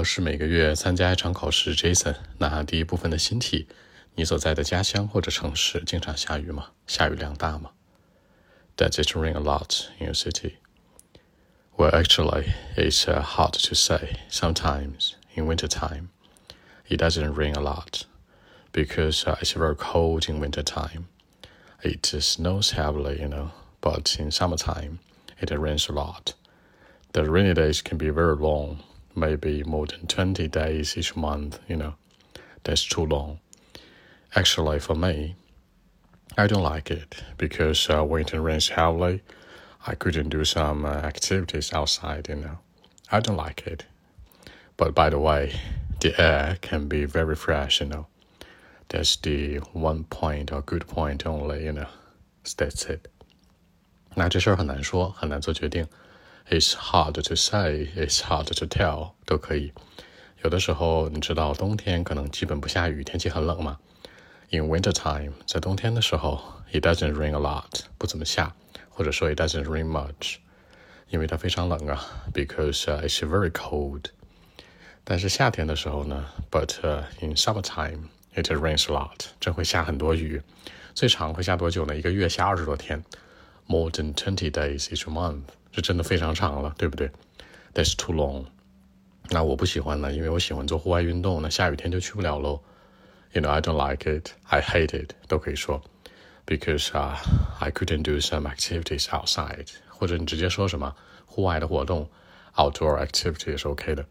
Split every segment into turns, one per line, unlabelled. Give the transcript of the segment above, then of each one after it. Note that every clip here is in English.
果是每个月参加一场考试，Jason，那第一部分的新题，你所在的家乡或者城市经常下雨吗？下雨量大吗？Does it rain a lot in your city? Well, actually, it's uh, hard to say. Sometimes in winter time, it doesn't rain a lot because uh, it's very cold in winter time. It snows heavily, you know, but in summertime, it rains a lot. The rainy days can be very long, maybe more than 20 days each month, you know. That's too long. Actually, for me, I don't like it because uh, when it rains heavily, I couldn't do some uh, activities outside, you know. I don't like it. But by the way, the air can be very fresh, you know. That's the one point or good point only, you know. That's it. 那这事儿很难说，很难做决定。 It's hard to say, it's hard to tell，都可以。有的时候，你知道冬天可能基本不下雨，天气很冷嘛。In winter time，在冬天的时候，it doesn't rain a lot，不怎么下，或者说 it doesn't rain much，因为它非常冷啊，because、uh, it's very cold。但是夏天的时候呢，but、uh, in summertime it rains a lot，这会下很多雨。最长会下多久呢？一个月下二十多天，more than twenty days each month。 是真的非常长了，对不对？That's too long。那我不喜欢呢，因为我喜欢做户外运动，那下雨天就去不了喽。You know, I don't like it. I hate it. 都可以说，because uh, I couldn't do some activities outside。或者你直接说什么户外的活动，outdoor activity 也是 OK 的。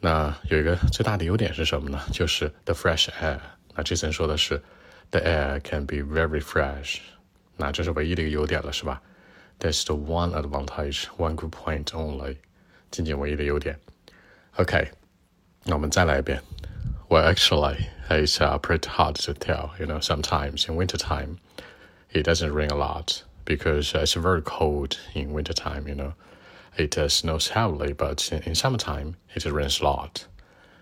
那有一个最大的优点是什么呢？就是 the fresh air。那之前说的是 the air can be very fresh。那这是唯一的一个优点了，是吧 ？that's the one advantage, one good point only，仅仅唯一的优点。OK，那我们再来一遍。Well, actually, it's uh, pretty hard to tell. You know, sometimes in wintertime, it doesn't rain a lot because it's very cold in wintertime. You know, it uh, snows heavily, but in, in summertime, it rains a lot.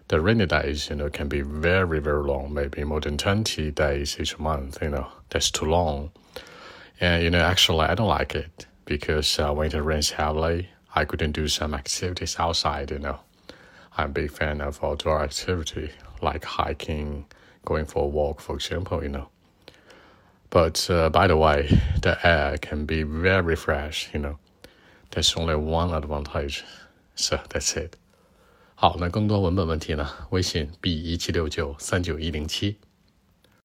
The rainy days, you know, can be very, very long, maybe more than 20 days each month. You know, that's too long. And you know, actually, I don't like it because uh, when it rains heavily, I couldn't do some activities outside. You know, I'm a big fan of outdoor activity like hiking, going for a walk, for example. You know. But uh, by the way, the air can be very fresh. You know, there's only one advantage. So that's it. 好，那更多文本问题呢？微信 b 一七六九三九一零七。